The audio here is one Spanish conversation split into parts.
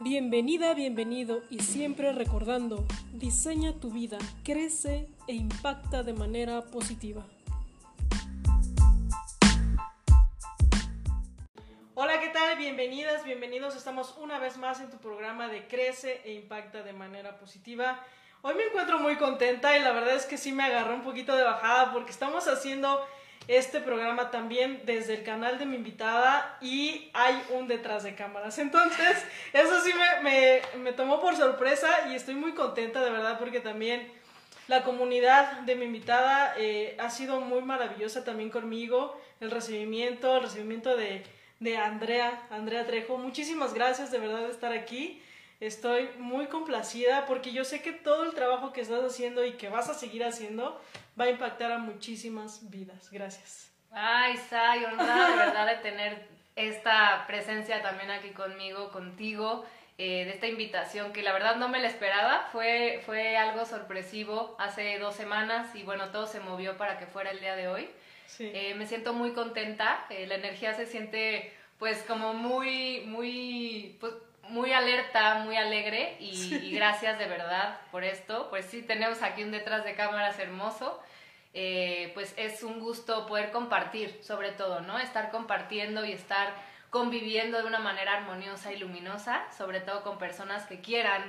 Bienvenida, bienvenido y siempre recordando, diseña tu vida, crece e impacta de manera positiva. Hola, ¿qué tal? Bienvenidas, bienvenidos. Estamos una vez más en tu programa de Crece e Impacta de manera positiva. Hoy me encuentro muy contenta y la verdad es que sí me agarró un poquito de bajada porque estamos haciendo este programa también desde el canal de mi invitada y hay un detrás de cámaras. Entonces, eso sí me, me, tomó por sorpresa y estoy muy contenta de verdad porque también la comunidad de mi invitada eh, ha sido muy maravillosa también conmigo, el recibimiento, el recibimiento de, de Andrea, Andrea Trejo. Muchísimas gracias de verdad de estar aquí. Estoy muy complacida porque yo sé que todo el trabajo que estás haciendo y que vas a seguir haciendo va a impactar a muchísimas vidas. Gracias. Ay, Sai, honrada de verdad de tener esta presencia también aquí conmigo, contigo, eh, de esta invitación que la verdad no me la esperaba. Fue, fue algo sorpresivo hace dos semanas y bueno, todo se movió para que fuera el día de hoy. Sí. Eh, me siento muy contenta, eh, la energía se siente pues como muy, muy, pues, muy alerta, muy alegre y, gracias de verdad por esto. Pues sí, tenemos aquí un detrás de cámaras hermoso. Eh, pues es un gusto poder compartir, sobre todo, ¿no? Estar compartiendo y estar conviviendo de una manera armoniosa y luminosa, sobre todo con personas que quieran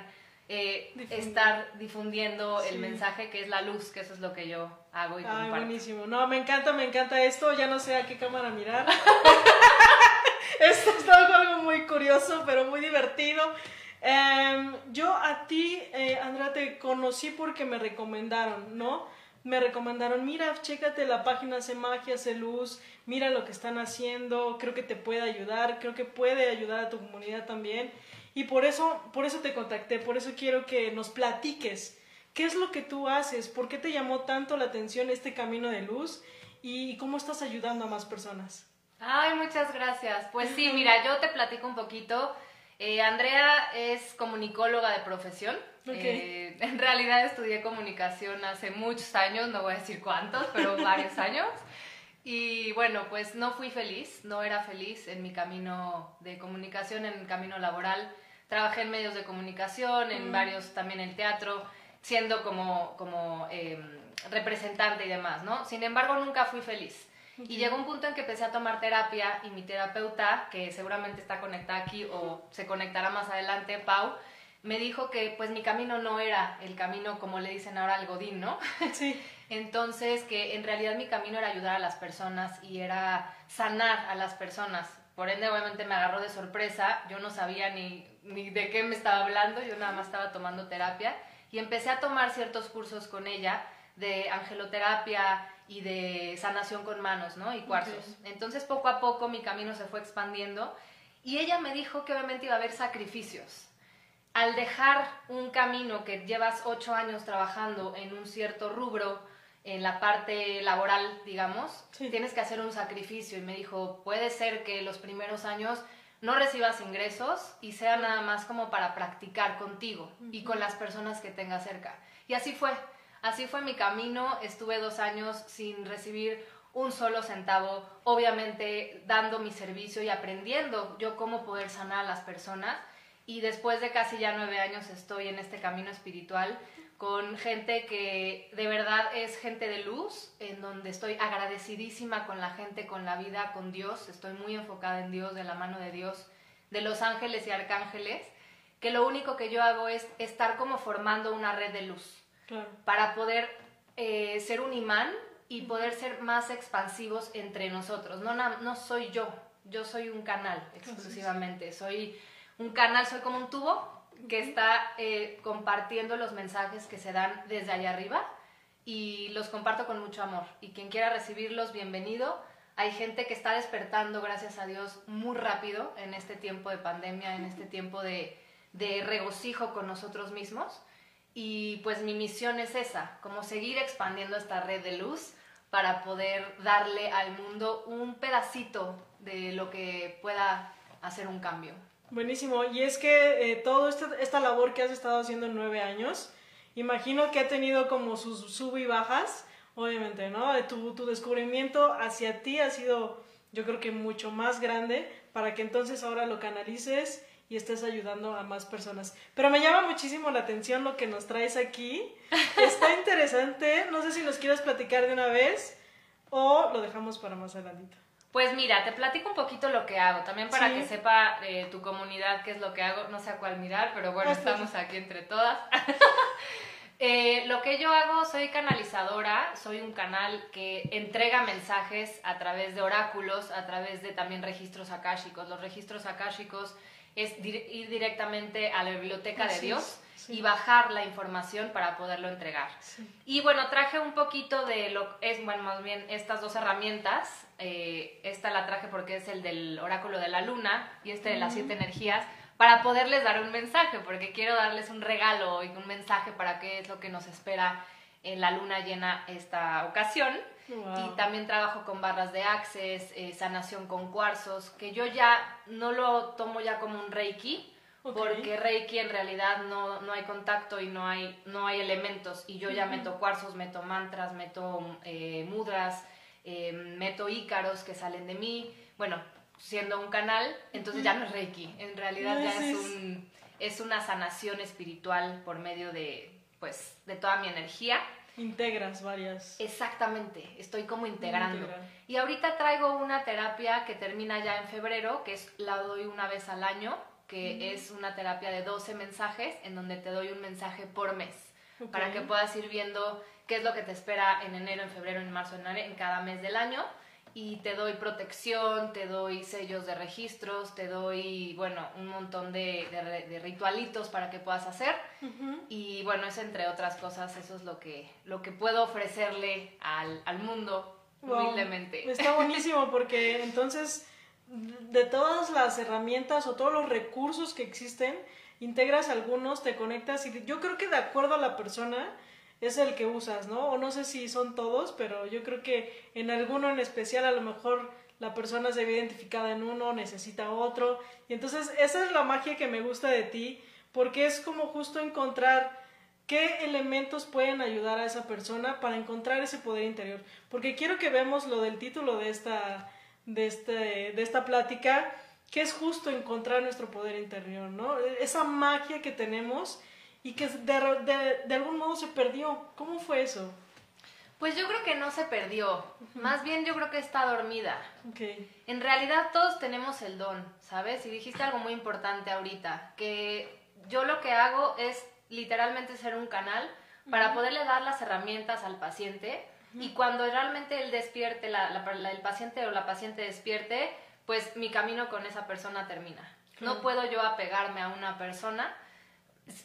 eh, estar difundiendo el mensaje que es la luz, que eso es lo que yo hago y Ay, buenísimo. No, me encanta, me encanta esto. Ya no sé a qué cámara mirar. Esto es algo muy pero muy divertido. Em, yo a ti, eh, Andrea, te conocí porque me recomendaron, ¿no? Me recomendaron, mira, chécate la página Hace Magia, Hace Luz, mira lo que están haciendo, creo que te puede ayudar, creo que puede ayudar a tu comunidad también. Y por eso, por eso te contacté, por eso quiero que nos platiques. ¿Qué es lo que tú haces? ¿Por qué te llamó tanto la atención este camino de luz? ¿Y cómo estás ayudando a más personas? Ay, muchas gracias. Pues sí, mira, yo te platico un poquito. Eh, Andrea es comunicóloga de profesión. Eh, en realidad estudié comunicación hace muchos años, no voy a decir cuántos, pero varios años. Y bueno, pues no fui feliz, no era feliz en mi camino de comunicación, en mi camino laboral. Trabajé en medios de comunicación, en varios, también en teatro, siendo como, como em, representante y demás, ¿no? Sin embargo, nunca fui feliz. Y llegó un punto en que empecé a tomar terapia y mi terapeuta, que seguramente está conectada aquí o se conectará más adelante, Pau, me dijo que pues mi camino no era el camino como le dicen ahora al Godín, ¿no? Sí. Entonces que en realidad mi camino era ayudar a las personas y era sanar a las personas. Por ende obviamente me agarró de sorpresa, yo no sabía ni, ni de qué me estaba hablando, yo nada más estaba tomando terapia y empecé a tomar ciertos cursos con ella de angeloterapia y de sanación con manos, ¿no? Y cuarzos. Entonces poco a poco mi camino se fue expandiendo y ella me dijo que obviamente iba a haber sacrificios. Al dejar un camino que llevas ocho años trabajando en un cierto rubro, en la parte laboral, digamos, tienes que hacer un sacrificio. Y me dijo, puede ser que los primeros años no recibas ingresos y sea nada más como para practicar contigo y con las personas que tengas cerca. Y así fue. Así fue mi camino, estuve dos años sin recibir un solo centavo, obviamente dando mi servicio y aprendiendo yo cómo poder sanar a las personas. Y después de casi ya nueve años estoy en este camino espiritual con gente que de verdad es gente de luz, en donde estoy agradecidísima con la gente, con la vida, con Dios, estoy muy enfocada en Dios, de la mano de Dios, de los ángeles y arcángeles, que lo único que yo hago es estar como formando una red de luz para poder eh, ser un imán y poder ser más expansivos entre nosotros. No, no soy yo, yo soy un canal exclusivamente, soy un canal, soy como un tubo que está eh, compartiendo los mensajes que se dan desde allá arriba y los comparto con mucho amor. Y quien quiera recibirlos, bienvenido. Hay gente que está despertando, gracias a Dios, muy rápido en este tiempo de pandemia, en este tiempo de regocijo con nosotros mismos. Y pues mi misión es esa, como seguir expandiendo esta red de luz para poder darle al mundo un pedacito de lo que pueda hacer un cambio. Buenísimo. Y es que eh, toda esta, labor que has estado haciendo en nueve años, imagino que ha tenido como sus sub y bajas, obviamente, ¿no? Tu, tu descubrimiento hacia ti ha sido, yo creo que mucho más grande, para que entonces ahora lo canalices y estés ayudando a más personas. Pero me llama muchísimo la atención lo que nos traes aquí. Está interesante. No sé si nos quieres platicar de una vez o lo dejamos para más adelante. Pues mira, te platico un poquito lo que hago, también para que sepa eh, tu comunidad qué es lo que hago, no sé a cuál mirar, pero bueno, estamos aquí entre todas. Eh, lo que yo hago, soy canalizadora, soy un canal que entrega mensajes a través de oráculos, a través de también registros akáshicos. Los registros akáshicos es ir directamente a la biblioteca de Dios y bajar la información para poderlo entregar. Y bueno, traje un poquito de lo es bueno, más bien estas dos herramientas. Eh, esta la traje porque es el del oráculo de la luna y este de las siete energías para poderles dar un mensaje, porque quiero darles un regalo y un mensaje para qué es lo que nos espera en la luna llena esta ocasión. Y también trabajo con barras de access, eh, sanación con cuarzos, que yo ya no lo tomo ya como un reiki, porque reiki en realidad no, no, hay contacto y no hay, no hay elementos. Y yo ya meto cuarzos, meto mantras, meto eh, mudras, eh, meto ícaros que salen de mí. Bueno, siendo un canal, entonces ya no es Reiki, en realidad ya es, un, es una sanación espiritual por medio de, pues, de toda mi energía. Integras varias. Exactamente, estoy como integrando. Y ahorita traigo una terapia que termina ya en febrero, que es la doy una vez al año, que es una terapia de 12 mensajes, en donde te doy un mensaje por mes, para que puedas ir viendo qué es lo que te espera en enero, en febrero, en marzo, en, en cada mes del año y te doy protección, te doy sellos de registros, te doy, bueno, un montón de, de, ritualitos para que puedas hacer. Y bueno, es entre otras cosas, eso es lo que, lo que puedo ofrecerle al, al mundo humildemente. Está buenísimo porque entonces de todas las herramientas o todos los recursos que existen, integras algunos, te conectas y yo creo que de acuerdo a la persona, es el que usas, ¿no? O no sé si son todos, pero yo creo que en alguno en especial a lo mejor la persona se ve identificada en uno, necesita otro. Y entonces esa es la magia que me gusta de ti, porque es como justo encontrar qué elementos pueden ayudar a esa persona para encontrar ese poder interior. Porque quiero que veamos lo del título de esta, de este, de esta plática, que es justo encontrar nuestro poder interior, ¿no? Esa magia que tenemos y que de, de, algún modo se perdió. ¿Cómo fue eso? Pues yo creo que no se perdió, más bien yo creo que está dormida. Okay. En realidad todos tenemos el don, ¿sabes? Y dijiste algo muy importante ahorita, que yo lo que hago es literalmente ser un canal para poderle dar las herramientas al paciente y cuando realmente él despierte, la, el paciente o la paciente despierte, pues mi camino con esa persona termina. No puedo yo apegarme a una persona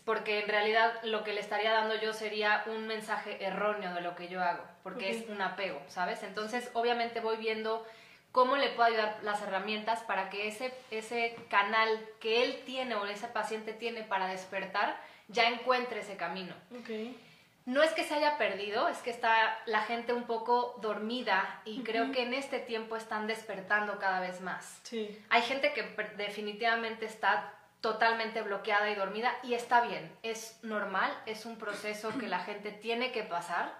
porque en realidad lo que le estaría dando yo sería un mensaje erróneo de lo que yo hago, porque es un apego, ¿sabes? Entonces, obviamente voy viendo cómo le puedo ayudar las herramientas para que ese, ese canal que él tiene o ese paciente tiene para despertar ya encuentre ese camino. No es que se haya perdido, es que está la gente un poco dormida y creo que en este tiempo están despertando cada vez más. Sí. Hay gente que definitivamente está totalmente bloqueada y dormida y está bien, es normal, es un proceso que la gente tiene que pasar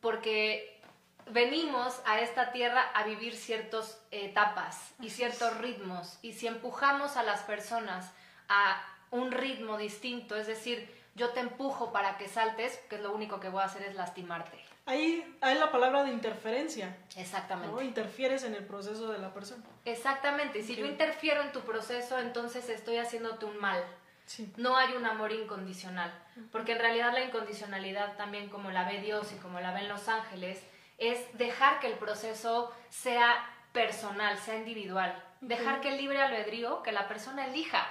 porque venimos a esta tierra a vivir ciertas etapas y ciertos ritmos y si empujamos a las personas a un ritmo distinto, es decir, yo te empujo para que saltes, que lo único que voy a hacer es lastimarte. Ahí hay la palabra de interferencia. Exactamente. ¿no? Interfieres en el proceso de la persona. Exactamente. Y si yo interfiero en tu proceso, entonces estoy haciéndote un mal. Sí. No hay un amor incondicional. Porque en realidad la incondicionalidad, también como la ve Dios y como la ven los ángeles, es dejar que el proceso sea personal, sea individual. Dejar que el libre albedrío, que la persona elija.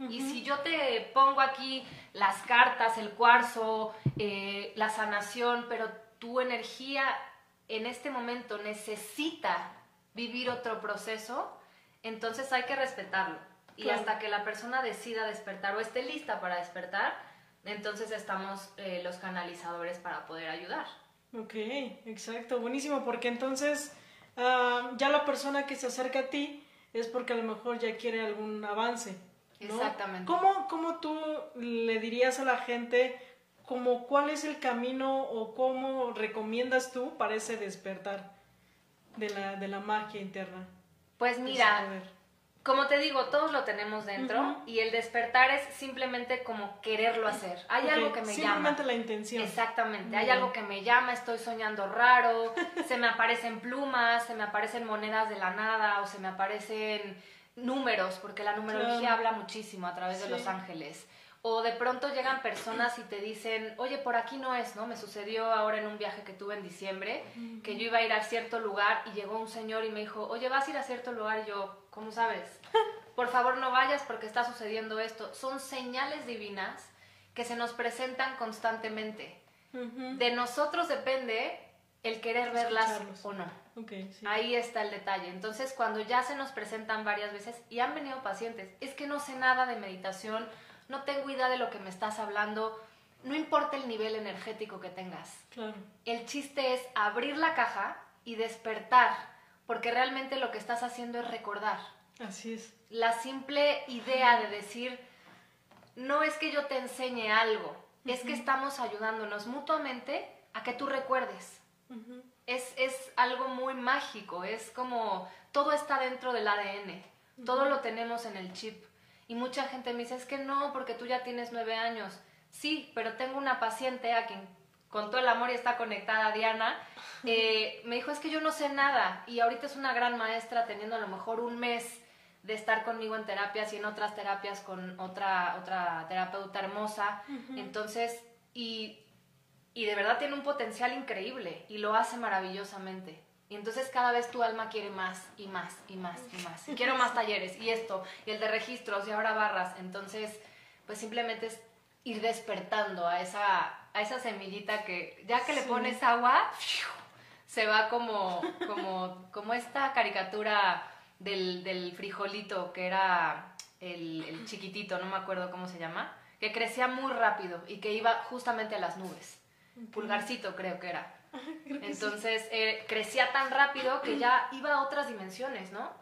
Y si yo te pongo aquí las cartas, el cuarzo, eh, la sanación, pero tu energía en este momento necesita vivir otro proceso, entonces hay que respetarlo. Y hasta que la persona decida despertar o esté lista para despertar, entonces estamos eh, los canalizadores para poder ayudar. Ok, exacto, buenísimo, porque entonces ah, ya la persona que se acerca a ti es porque a lo mejor ya quiere algún avance. Exactamente. ¿Cómo, ¿Cómo tú le dirías a la gente como cuál es el camino o cómo recomiendas tú para ese despertar de la, de la magia interna? Pues mira, como te digo, todos lo tenemos dentro y el despertar es simplemente como quererlo hacer. Hay algo que me llama. Simplemente la intención. Exactamente, hay algo que me llama, estoy soñando raro, se me aparecen plumas, se me aparecen monedas de la nada o se me aparecen números, porque la numerología habla muchísimo a través de los ángeles. O de pronto llegan personas y te dicen, oye, por aquí no es, ¿no? Me sucedió ahora en un viaje que tuve en diciembre, que yo iba a ir a cierto lugar y llegó un señor y me dijo, oye, vas a ir a cierto lugar y yo, ¿cómo sabes? Por favor no vayas porque está sucediendo esto. Son señales divinas que se nos presentan constantemente. De nosotros depende el querer verlas o no. Ahí está el detalle. Entonces, cuando ya se nos presentan varias veces y han venido pacientes, es que no sé nada de meditación, no tengo idea de lo que me estás hablando, no importa el nivel energético que tengas. Claro. El chiste es abrir la caja y despertar, porque realmente lo que estás haciendo es recordar. Así es. La simple idea de decir, no es que yo te enseñe algo, es que estamos ayudándonos mutuamente a que tú recuerdes. Es, es algo muy mágico, es como todo está dentro del ADN, todo lo tenemos en el chip. Y mucha gente me dice, es que no, porque tú ya tienes nueve años. Sí, pero tengo una paciente a quien con todo el amor y está conectada, Diana, eh, me dijo, es que yo no sé nada y ahorita es una gran maestra teniendo a lo mejor un mes de estar conmigo en terapias y en otras terapias con otra, otra terapeuta hermosa. Entonces, y, y de verdad tiene un potencial increíble y lo hace maravillosamente. Y entonces cada vez tu alma quiere más y más y más y más. Y quiero más talleres y esto, y el de registros y ahora barras. Entonces, pues simplemente es ir despertando a esa, a esa semillita que ya que le pones agua, se va como, como, como esta caricatura del, del frijolito que era el, el chiquitito, no me acuerdo cómo se llama, que crecía muy rápido y que iba justamente a las nubes. Pulgarcito creo que era. Entonces eh, crecía tan rápido que ya iba a otras dimensiones, ¿no?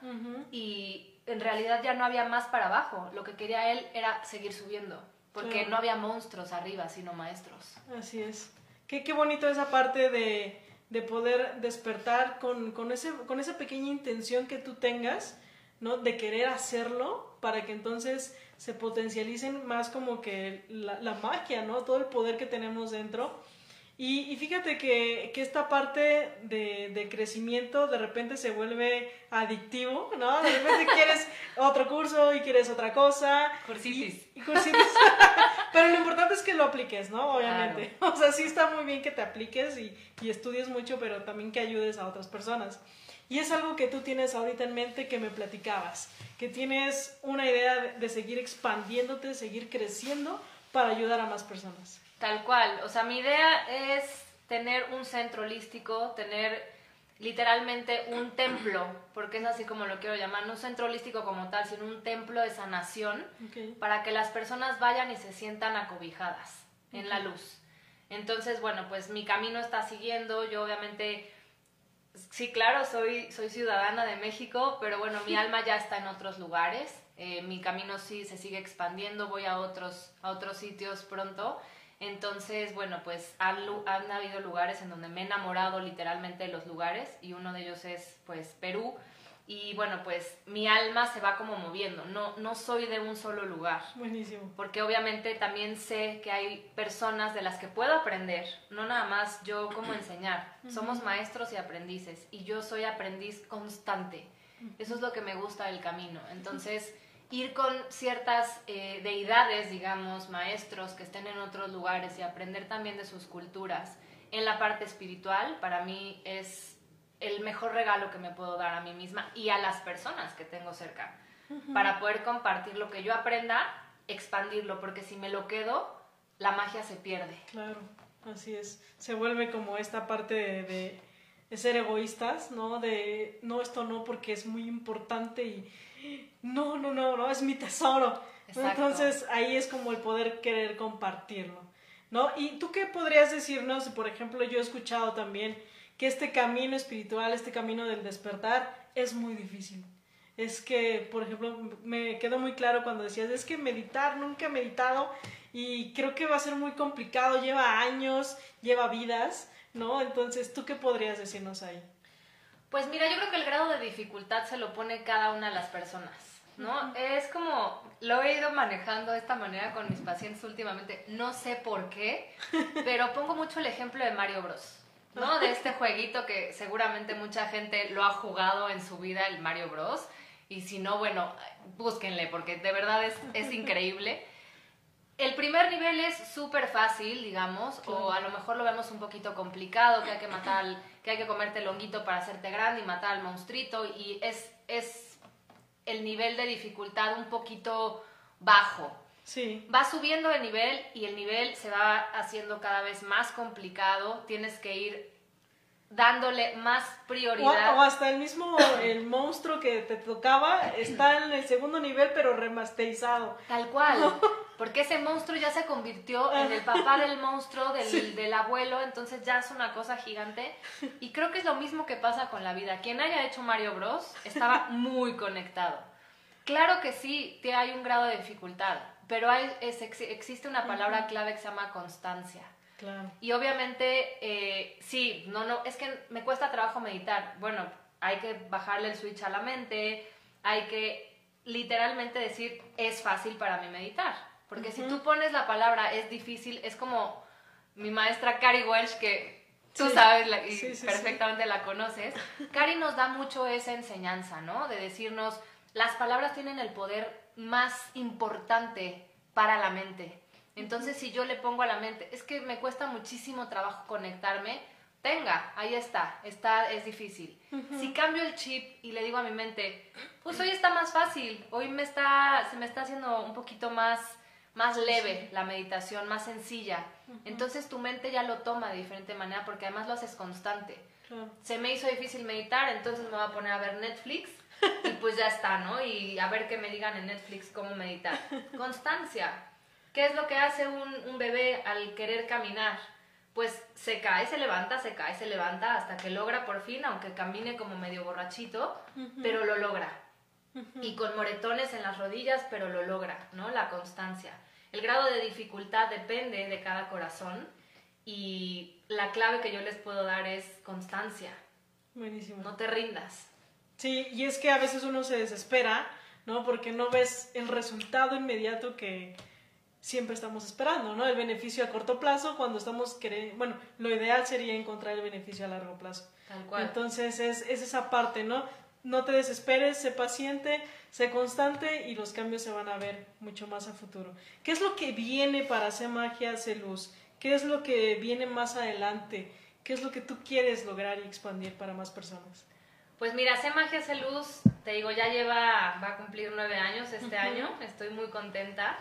Y en realidad ya no había más para abajo. Lo que quería él era seguir subiendo, porque no había monstruos arriba, sino maestros. Así es. Qué, qué bonito esa parte de, de poder despertar con, con, ese, con esa pequeña intención que tú tengas, ¿no? De querer hacerlo para que entonces se potencialicen más como que la, la magia, ¿no? Todo el poder que tenemos dentro y, fíjate que, que, esta parte de, de, crecimiento de repente se vuelve adictivo, ¿no? De repente quieres otro curso y quieres otra cosa. Cursitis. Y, cursitis. Pero lo importante es que lo apliques, ¿no? Obviamente. O sea, sí está muy bien que te apliques y, y estudies mucho, pero también que ayudes a otras personas. Y es algo que tú tienes ahorita en mente que me platicabas, que tienes una idea de seguir expandiéndote, seguir creciendo para ayudar a más personas. Tal cual, o sea, mi idea es tener un centro holístico, tener literalmente un templo, porque es así como lo quiero llamar, no un centro holístico como tal, sino un templo de sanación, para que las personas vayan y se sientan acobijadas en la luz. Entonces, bueno, pues mi camino está siguiendo, yo obviamente, sí, claro, soy, soy ciudadana de México, pero bueno, mi alma ya está en otros lugares, eh, mi camino sí se sigue expandiendo, voy a otros, a otros sitios pronto. Entonces, bueno, pues han, han, habido lugares en donde me he enamorado literalmente de los lugares y uno de ellos es pues Perú y bueno, pues mi alma se va como moviendo, no, no soy de un solo lugar. Buenísimo. Porque obviamente también sé que hay personas de las que puedo aprender, no nada más yo como enseñar, somos maestros y aprendices y yo soy aprendiz constante. Eso es lo que me gusta del camino. Entonces ir con ciertas eh, deidades, digamos, maestros que estén en otros lugares y aprender también de sus culturas en la parte espiritual, para mí es el mejor regalo que me puedo dar a mí misma y a las personas que tengo cerca, para poder compartir lo que yo aprenda, expandirlo, porque si me lo quedo, la magia se pierde. Claro, así es. Se vuelve como esta parte de, de ser egoístas, ¿no? De no, esto no, porque es muy importante y no, no, no, no, es mi tesoro. Entonces ahí es como el poder querer compartirlo, ¿no? ¿Y tú qué podrías decirnos? Por ejemplo, yo he escuchado también que este camino espiritual, este camino del despertar, es muy difícil. Es que, por ejemplo, me quedó muy claro cuando decías, es que meditar, nunca he meditado y creo que va a ser muy complicado, lleva años, lleva vidas, ¿no? Entonces, ¿tú qué podrías decirnos ahí? Pues mira, yo creo que el grado de dificultad se lo pone cada una de las personas. ¿no? Es como, lo he ido manejando de esta manera con mis pacientes últimamente, no sé por qué, pero pongo mucho el ejemplo de Mario Bros. ¿no? De este jueguito que seguramente mucha gente lo ha jugado en su vida, el Mario Bros. Y si no, bueno, búsquenle, porque de verdad es, es increíble. El primer nivel es súper fácil, digamos, o a lo mejor lo vemos un poquito complicado, que hay que matar, que hay que comerte el honguito para hacerte grande y matar al monstruito, y es, es el nivel de dificultad un poquito bajo. Sí. Va subiendo de nivel y el nivel se va haciendo cada vez más complicado, tienes que ir dándole más prioridad. O, hasta el mismo el monstruo que te tocaba está en el segundo nivel pero remasterizado. Tal cual. Porque ese monstruo ya se convirtió en el papá del monstruo, del, del abuelo, entonces ya es una cosa gigante. Y creo que es lo mismo que pasa con la vida. Quien haya hecho Mario Bros. estaba muy conectado. Claro que sí, hay un grado de dificultad, pero hay, existe una palabra clave que se llama constancia. Y obviamente, eh, sí, no, no, es que me cuesta trabajo meditar. Bueno, hay que bajarle el switch a la mente, hay que literalmente decir, es fácil para mí meditar. Porque si tú pones la palabra es difícil, es como mi maestra Cari Welsh, que tú sabes y perfectamente la conoces. Cari nos da mucho esa enseñanza, ¿no? De decirnos, las palabras tienen el poder más importante para la mente. Entonces, si yo le pongo a la mente, es que me cuesta muchísimo trabajo conectarme, tenga, ahí está, está es difícil. Si cambio el chip y le digo a mi mente, pues hoy está más fácil, hoy me está, se me está haciendo un poquito más, más leve la meditación, más sencilla. Entonces tu mente ya lo toma de diferente manera porque además lo haces constante. Se me hizo difícil meditar, entonces me voy a poner a ver Netflix y pues ya está, ¿no? Y a ver que me digan en Netflix cómo meditar. Constancia. ¿Qué es lo que hace un, bebé al querer caminar? Pues se cae, se levanta, se cae, se levanta hasta que logra por fin, aunque camine como medio borrachito, pero lo logra. Y con moretones en las rodillas, pero lo logra, ¿no? La constancia. El grado de dificultad depende de cada corazón y la clave que yo les puedo dar es constancia. Buenísimo. No te rindas. Sí, y es que a veces uno se desespera, ¿no? Porque no ves el resultado inmediato que, siempre estamos esperando, ¿no? El beneficio a corto plazo cuando estamos queriendo, bueno, lo ideal sería encontrar el beneficio a largo plazo. Tal cual. Entonces es, es esa parte, ¿no? No te desesperes, sé paciente, sé constante y los cambios se van a ver mucho más a futuro. ¿Qué es lo que viene para hacer magia, hacer luz? ¿Qué es lo que viene más adelante? ¿Qué es lo que tú quieres lograr y expandir para más personas? Pues mira, hace magia, hace luz, te digo, ya lleva, va a cumplir nueve años este año, estoy muy contenta.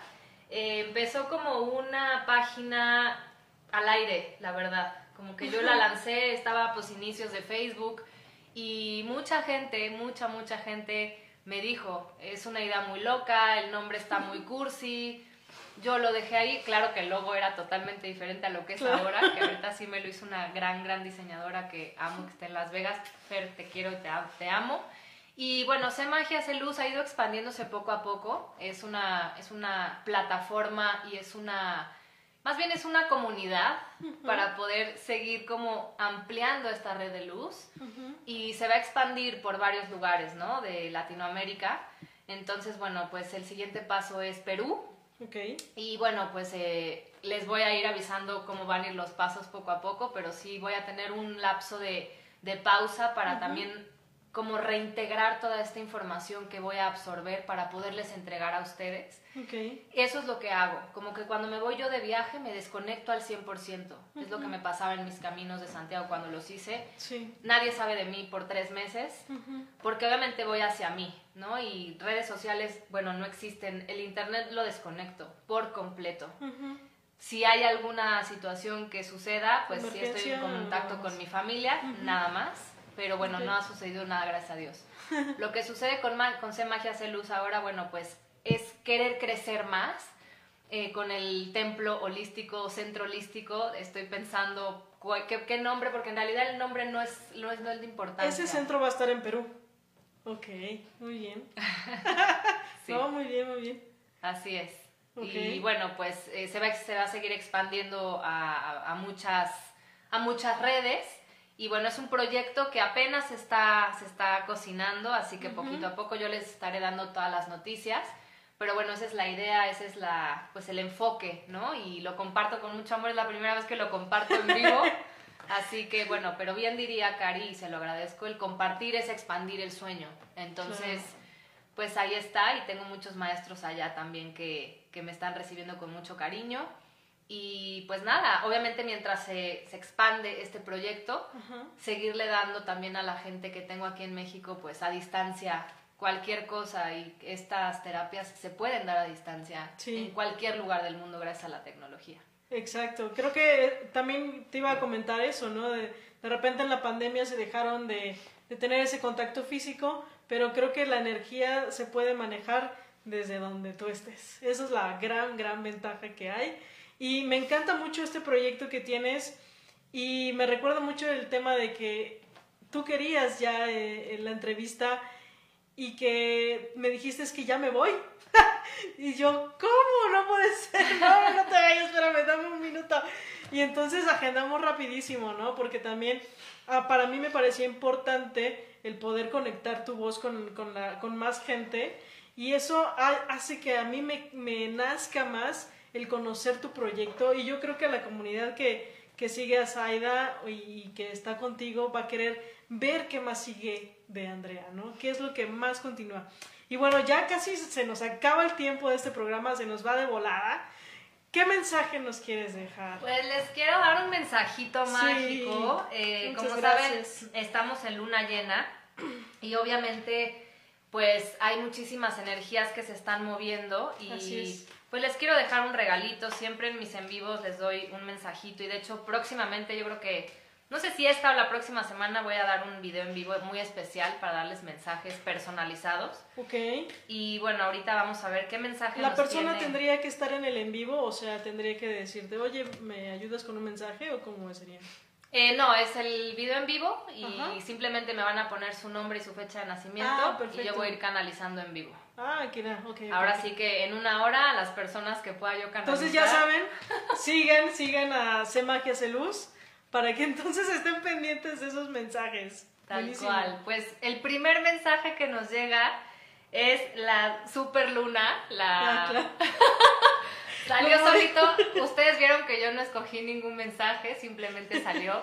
Eh, empezó como una página al aire, la verdad. Como que yo la lancé, estaba pues inicios de Facebook y mucha gente, mucha, mucha gente me dijo, es una idea muy loca, el nombre está muy cursi. Yo lo dejé ahí, claro que el logo era totalmente diferente a lo que es ahora, que ahorita sí me lo hizo una gran, gran diseñadora que amo que esté en Las Vegas. Fer, te quiero te, te amo. Y bueno, Sé Magia, Sé Luz ha ido expandiéndose poco a poco. Es una, es una plataforma y es una, más bien es una comunidad para poder seguir como ampliando esta red de luz. Y se va a expandir por varios lugares, ¿no? De Latinoamérica. Entonces, bueno, pues el siguiente paso es Perú. Okay. Y bueno, pues eh, les voy a ir avisando cómo van a ir los pasos poco a poco, pero sí voy a tener un lapso de, de pausa para también como reintegrar toda esta información que voy a absorber para poderles entregar a ustedes. Okay. Eso es lo que hago, como que cuando me voy yo de viaje me desconecto al 100%. Es lo que me pasaba en mis caminos de Santiago cuando los hice. Sí. Nadie sabe de mí por tres meses, porque obviamente voy hacia mí, ¿no? Y redes sociales, bueno, no existen. El Internet lo desconecto por completo. Si hay alguna situación que suceda, pues sí estoy en contacto con mi familia, nada más pero bueno, no ha sucedido nada, gracias a Dios. Lo que sucede con, con C Magia C Luz ahora, bueno, pues es querer crecer más. Eh, con el templo holístico, centro holístico, estoy pensando ¿qué, qué, nombre, porque en realidad el nombre no es, no es, no es de importancia. Ese centro va a estar en Perú. Ok, muy bien. sí. No, muy bien, muy bien. Así es. Y bueno, pues eh, se, va, se va a seguir expandiendo a, a, muchas, a muchas redes Y bueno, es un proyecto que apenas está, se está cocinando, así que poquito a poco yo les estaré dando todas las noticias. Pero bueno, esa es la idea, ese es la, pues el enfoque, ¿no? Y lo comparto con mucho amor, es la primera vez que lo comparto en vivo. Así que bueno, pero bien diría Cari, y se lo agradezco, el compartir es expandir el sueño. Entonces, pues ahí está, y tengo muchos maestros allá también que, que me están recibiendo con mucho cariño. Y pues nada, obviamente mientras se, se expande este proyecto, seguirle dando también a la gente que tengo aquí en México, pues a distancia, cualquier cosa y estas terapias se pueden dar a distancia en cualquier lugar del mundo gracias a la tecnología. Exacto, creo que también te iba a comentar eso, ¿no? De, de repente en la pandemia se dejaron de, de, tener ese contacto físico, pero creo que la energía se puede manejar desde donde tú estés. Esa es la gran, gran ventaja que hay. Y me encanta mucho este proyecto que tienes y me recuerda mucho el tema de que tú querías ya eh, en la entrevista y que me dijiste es que ya me voy. y yo, ¿cómo? No puede ser. No, no te vayas, espérame, dame un minuto. Y entonces agendamos rapidísimo, ¿no? Porque también ah, para mí me parecía importante el poder conectar tu voz con, con, la, con más gente y eso hace que a mí me, me, nazca más el conocer tu proyecto y yo creo que la comunidad que, que sigue a Zaida y que está contigo va a querer ver qué más sigue de Andrea, ¿no? ¿Qué es lo que más continúa? Y bueno, ya casi se nos acaba el tiempo de este programa, se nos va de volada. ¿Qué mensaje nos quieres dejar? Pues les quiero dar un mensajito mágico. Eh, como saben, estamos en luna llena y obviamente pues hay muchísimas energías que se están moviendo y pues les quiero dejar un regalito. Siempre en mis en vivos les doy un mensajito y de hecho próximamente yo creo que no sé si esta o la próxima semana voy a dar un video en vivo muy especial para darles mensajes personalizados. Ok. Y bueno, ahorita vamos a ver qué mensaje La persona tendría que estar en el en vivo, o sea, tendría que decirte, oye, ¿me ayudas con un mensaje o cómo sería? Eh, no, es el video en vivo y simplemente me van a poner su nombre y su fecha de nacimiento ah, y yo voy a ir canalizando en vivo. Ah, qué ok. Ahora sí que en una hora las personas que pueda yo canalizar. Entonces ya saben, sigan, sigan a C Magia Luz para que entonces estén pendientes de esos mensajes. Tal cual. Pues el primer mensaje que nos llega es la super luna, la... Ah, salió solito, ustedes vieron que yo no escogí ningún mensaje, simplemente salió.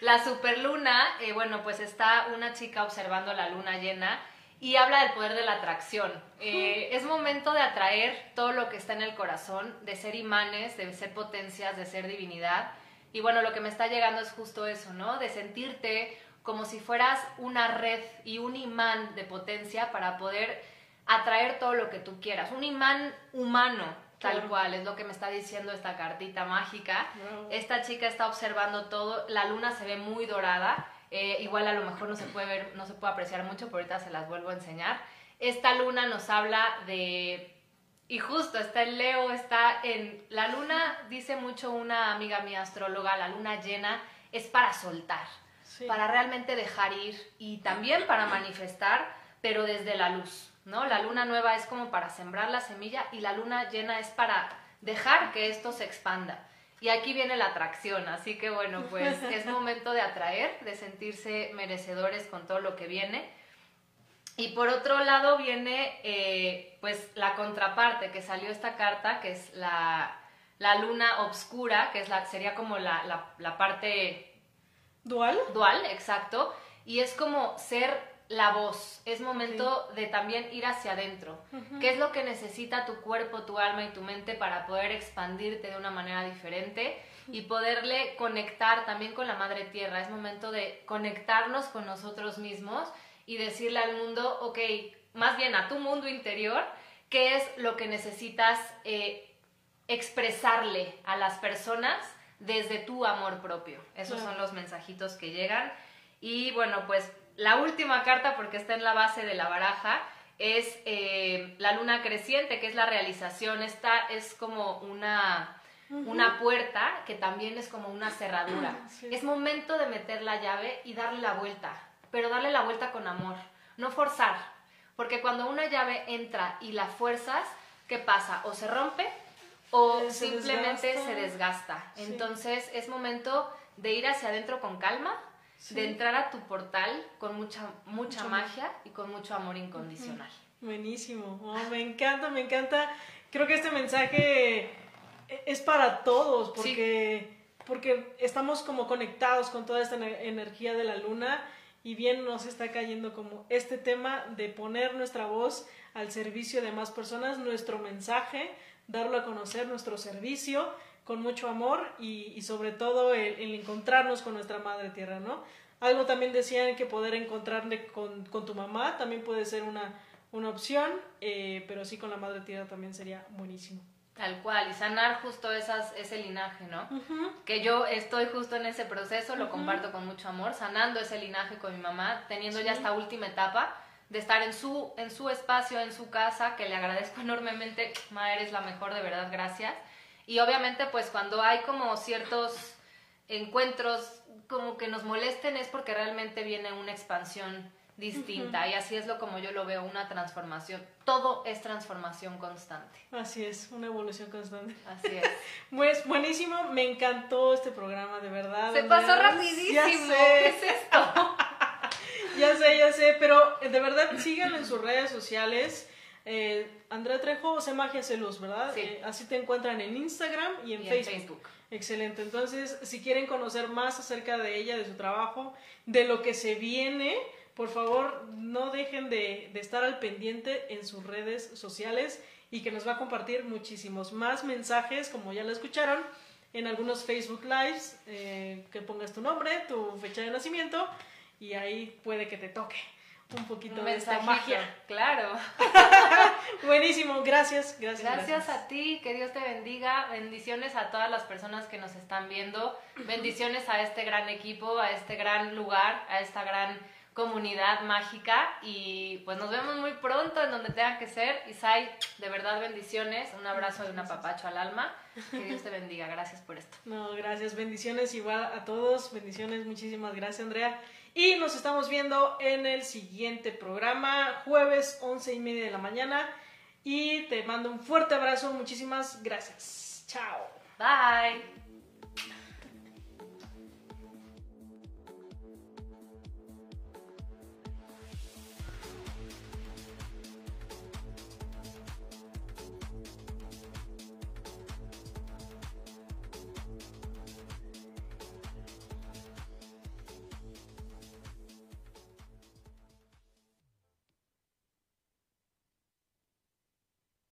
La superluna, eh, bueno, pues está una chica observando la luna llena y habla del poder de la atracción. Eh, es momento de atraer todo lo que está en el corazón, de ser imanes, de ser potencias, de ser divinidad. Y bueno, lo que me está llegando es justo eso, ¿no? De sentirte como si fueras una red y un imán de potencia para poder atraer todo lo que tú quieras. Un imán humano, tal cual, es lo que me está diciendo esta cartita mágica. Esta chica está observando todo, la luna se ve muy dorada, eh, igual a lo mejor no se puede ver, no se puede apreciar mucho, pero ahorita se las vuelvo a enseñar. Esta luna nos habla de y justo está en Leo, está en... La luna, dice mucho una amiga mía astróloga, la luna llena es para soltar, para realmente dejar ir y también para manifestar, pero desde la luz, ¿no? La luna nueva es como para sembrar la semilla y la luna llena es para dejar que esto se expanda. Y aquí viene la atracción, así que bueno, pues es momento de atraer, de sentirse merecedores con todo lo que viene y por otro lado viene eh, pues la contraparte que salió esta carta, que es la, luna obscura, que es la, sería como la, parte... ¿Dual? Dual, exacto. Y es como ser la voz. Es momento de también ir hacia adentro. ¿Qué es lo que necesita tu cuerpo, tu alma y tu mente para poder expandirte de una manera diferente? y poderle conectar también con la madre tierra. Es momento de conectarnos con nosotros mismos y decirle al mundo, ok, más bien a tu mundo interior, qué es lo que necesitas eh, expresarle a las personas desde tu amor propio. Esos son los mensajitos que llegan. Y bueno, pues la última carta, porque está en la base de la baraja, es eh, la luna creciente, que es la realización. Esta es como una, una puerta que también es como una cerradura. Es momento de meter la llave y darle la vuelta pero darle la vuelta con amor, no forzar, porque cuando una llave entra y la fuerzas, ¿qué pasa? O se rompe o simplemente se desgasta. Entonces es momento de ir hacia adentro con calma, de entrar a tu portal con mucha, mucha magia y con mucho amor incondicional. Buenísimo, oh, me encanta, me encanta. Creo que este mensaje es para todos porque, porque estamos como conectados con toda esta energía de la luna y bien nos está cayendo como este tema de poner nuestra voz al servicio de más personas, nuestro mensaje, darlo a conocer, nuestro servicio con mucho amor y, sobre todo el, encontrarnos con nuestra madre tierra, ¿no? Algo también decían que poder encontrarle con, tu mamá también puede ser una, una opción, eh, pero sí con la madre tierra también sería buenísimo. Tal cual, y sanar justo esas, ese linaje, ¿no? Que yo estoy justo en ese proceso, lo comparto con mucho amor, sanando ese linaje con mi mamá, teniendo ya esta última etapa de estar en su, en su espacio, en su casa, que le agradezco enormemente, ma, eres la mejor, de verdad, gracias. Y obviamente, pues cuando hay como ciertos encuentros como que nos molesten es porque realmente viene una expansión distinta y así es lo como yo lo veo, una transformación. Todo es transformación constante. Así es, una evolución constante. Así es. pues buenísimo, me encantó este programa, de verdad. Se pasó rapidísimo. Ya sé. ¿Qué es esto? ya sé, ya sé, pero de verdad síganlo en sus redes sociales. Eh, Andrea Trejo, o sea, Magia Celus, ¿verdad? Sí. Eh, así te encuentran en Instagram y en, Facebook. en Facebook. Excelente. Entonces, si quieren conocer más acerca de ella, de su trabajo, de lo que se viene, por favor, no dejen de, estar al pendiente en sus redes sociales y que nos va a compartir muchísimos más mensajes, como ya lo escucharon, en algunos Facebook Lives, eh, que pongas tu nombre, tu fecha de nacimiento y ahí puede que te toque un poquito de esta magia. Claro. Buenísimo, gracias, gracias, gracias. Gracias a ti, que Dios te bendiga. Bendiciones a todas las personas que nos están viendo. Bendiciones a este gran equipo, a este gran lugar, a esta gran comunidad mágica y pues nos vemos muy pronto en donde tenga que ser. Isai, de verdad bendiciones, un abrazo de un apapacho al alma. Que Dios te bendiga, gracias por esto. No, gracias, bendiciones igual a todos, bendiciones, muchísimas gracias Andrea. Y nos estamos viendo en el siguiente programa, jueves 11 y media de la mañana. Y te mando un fuerte abrazo, muchísimas gracias. Chao. Bye.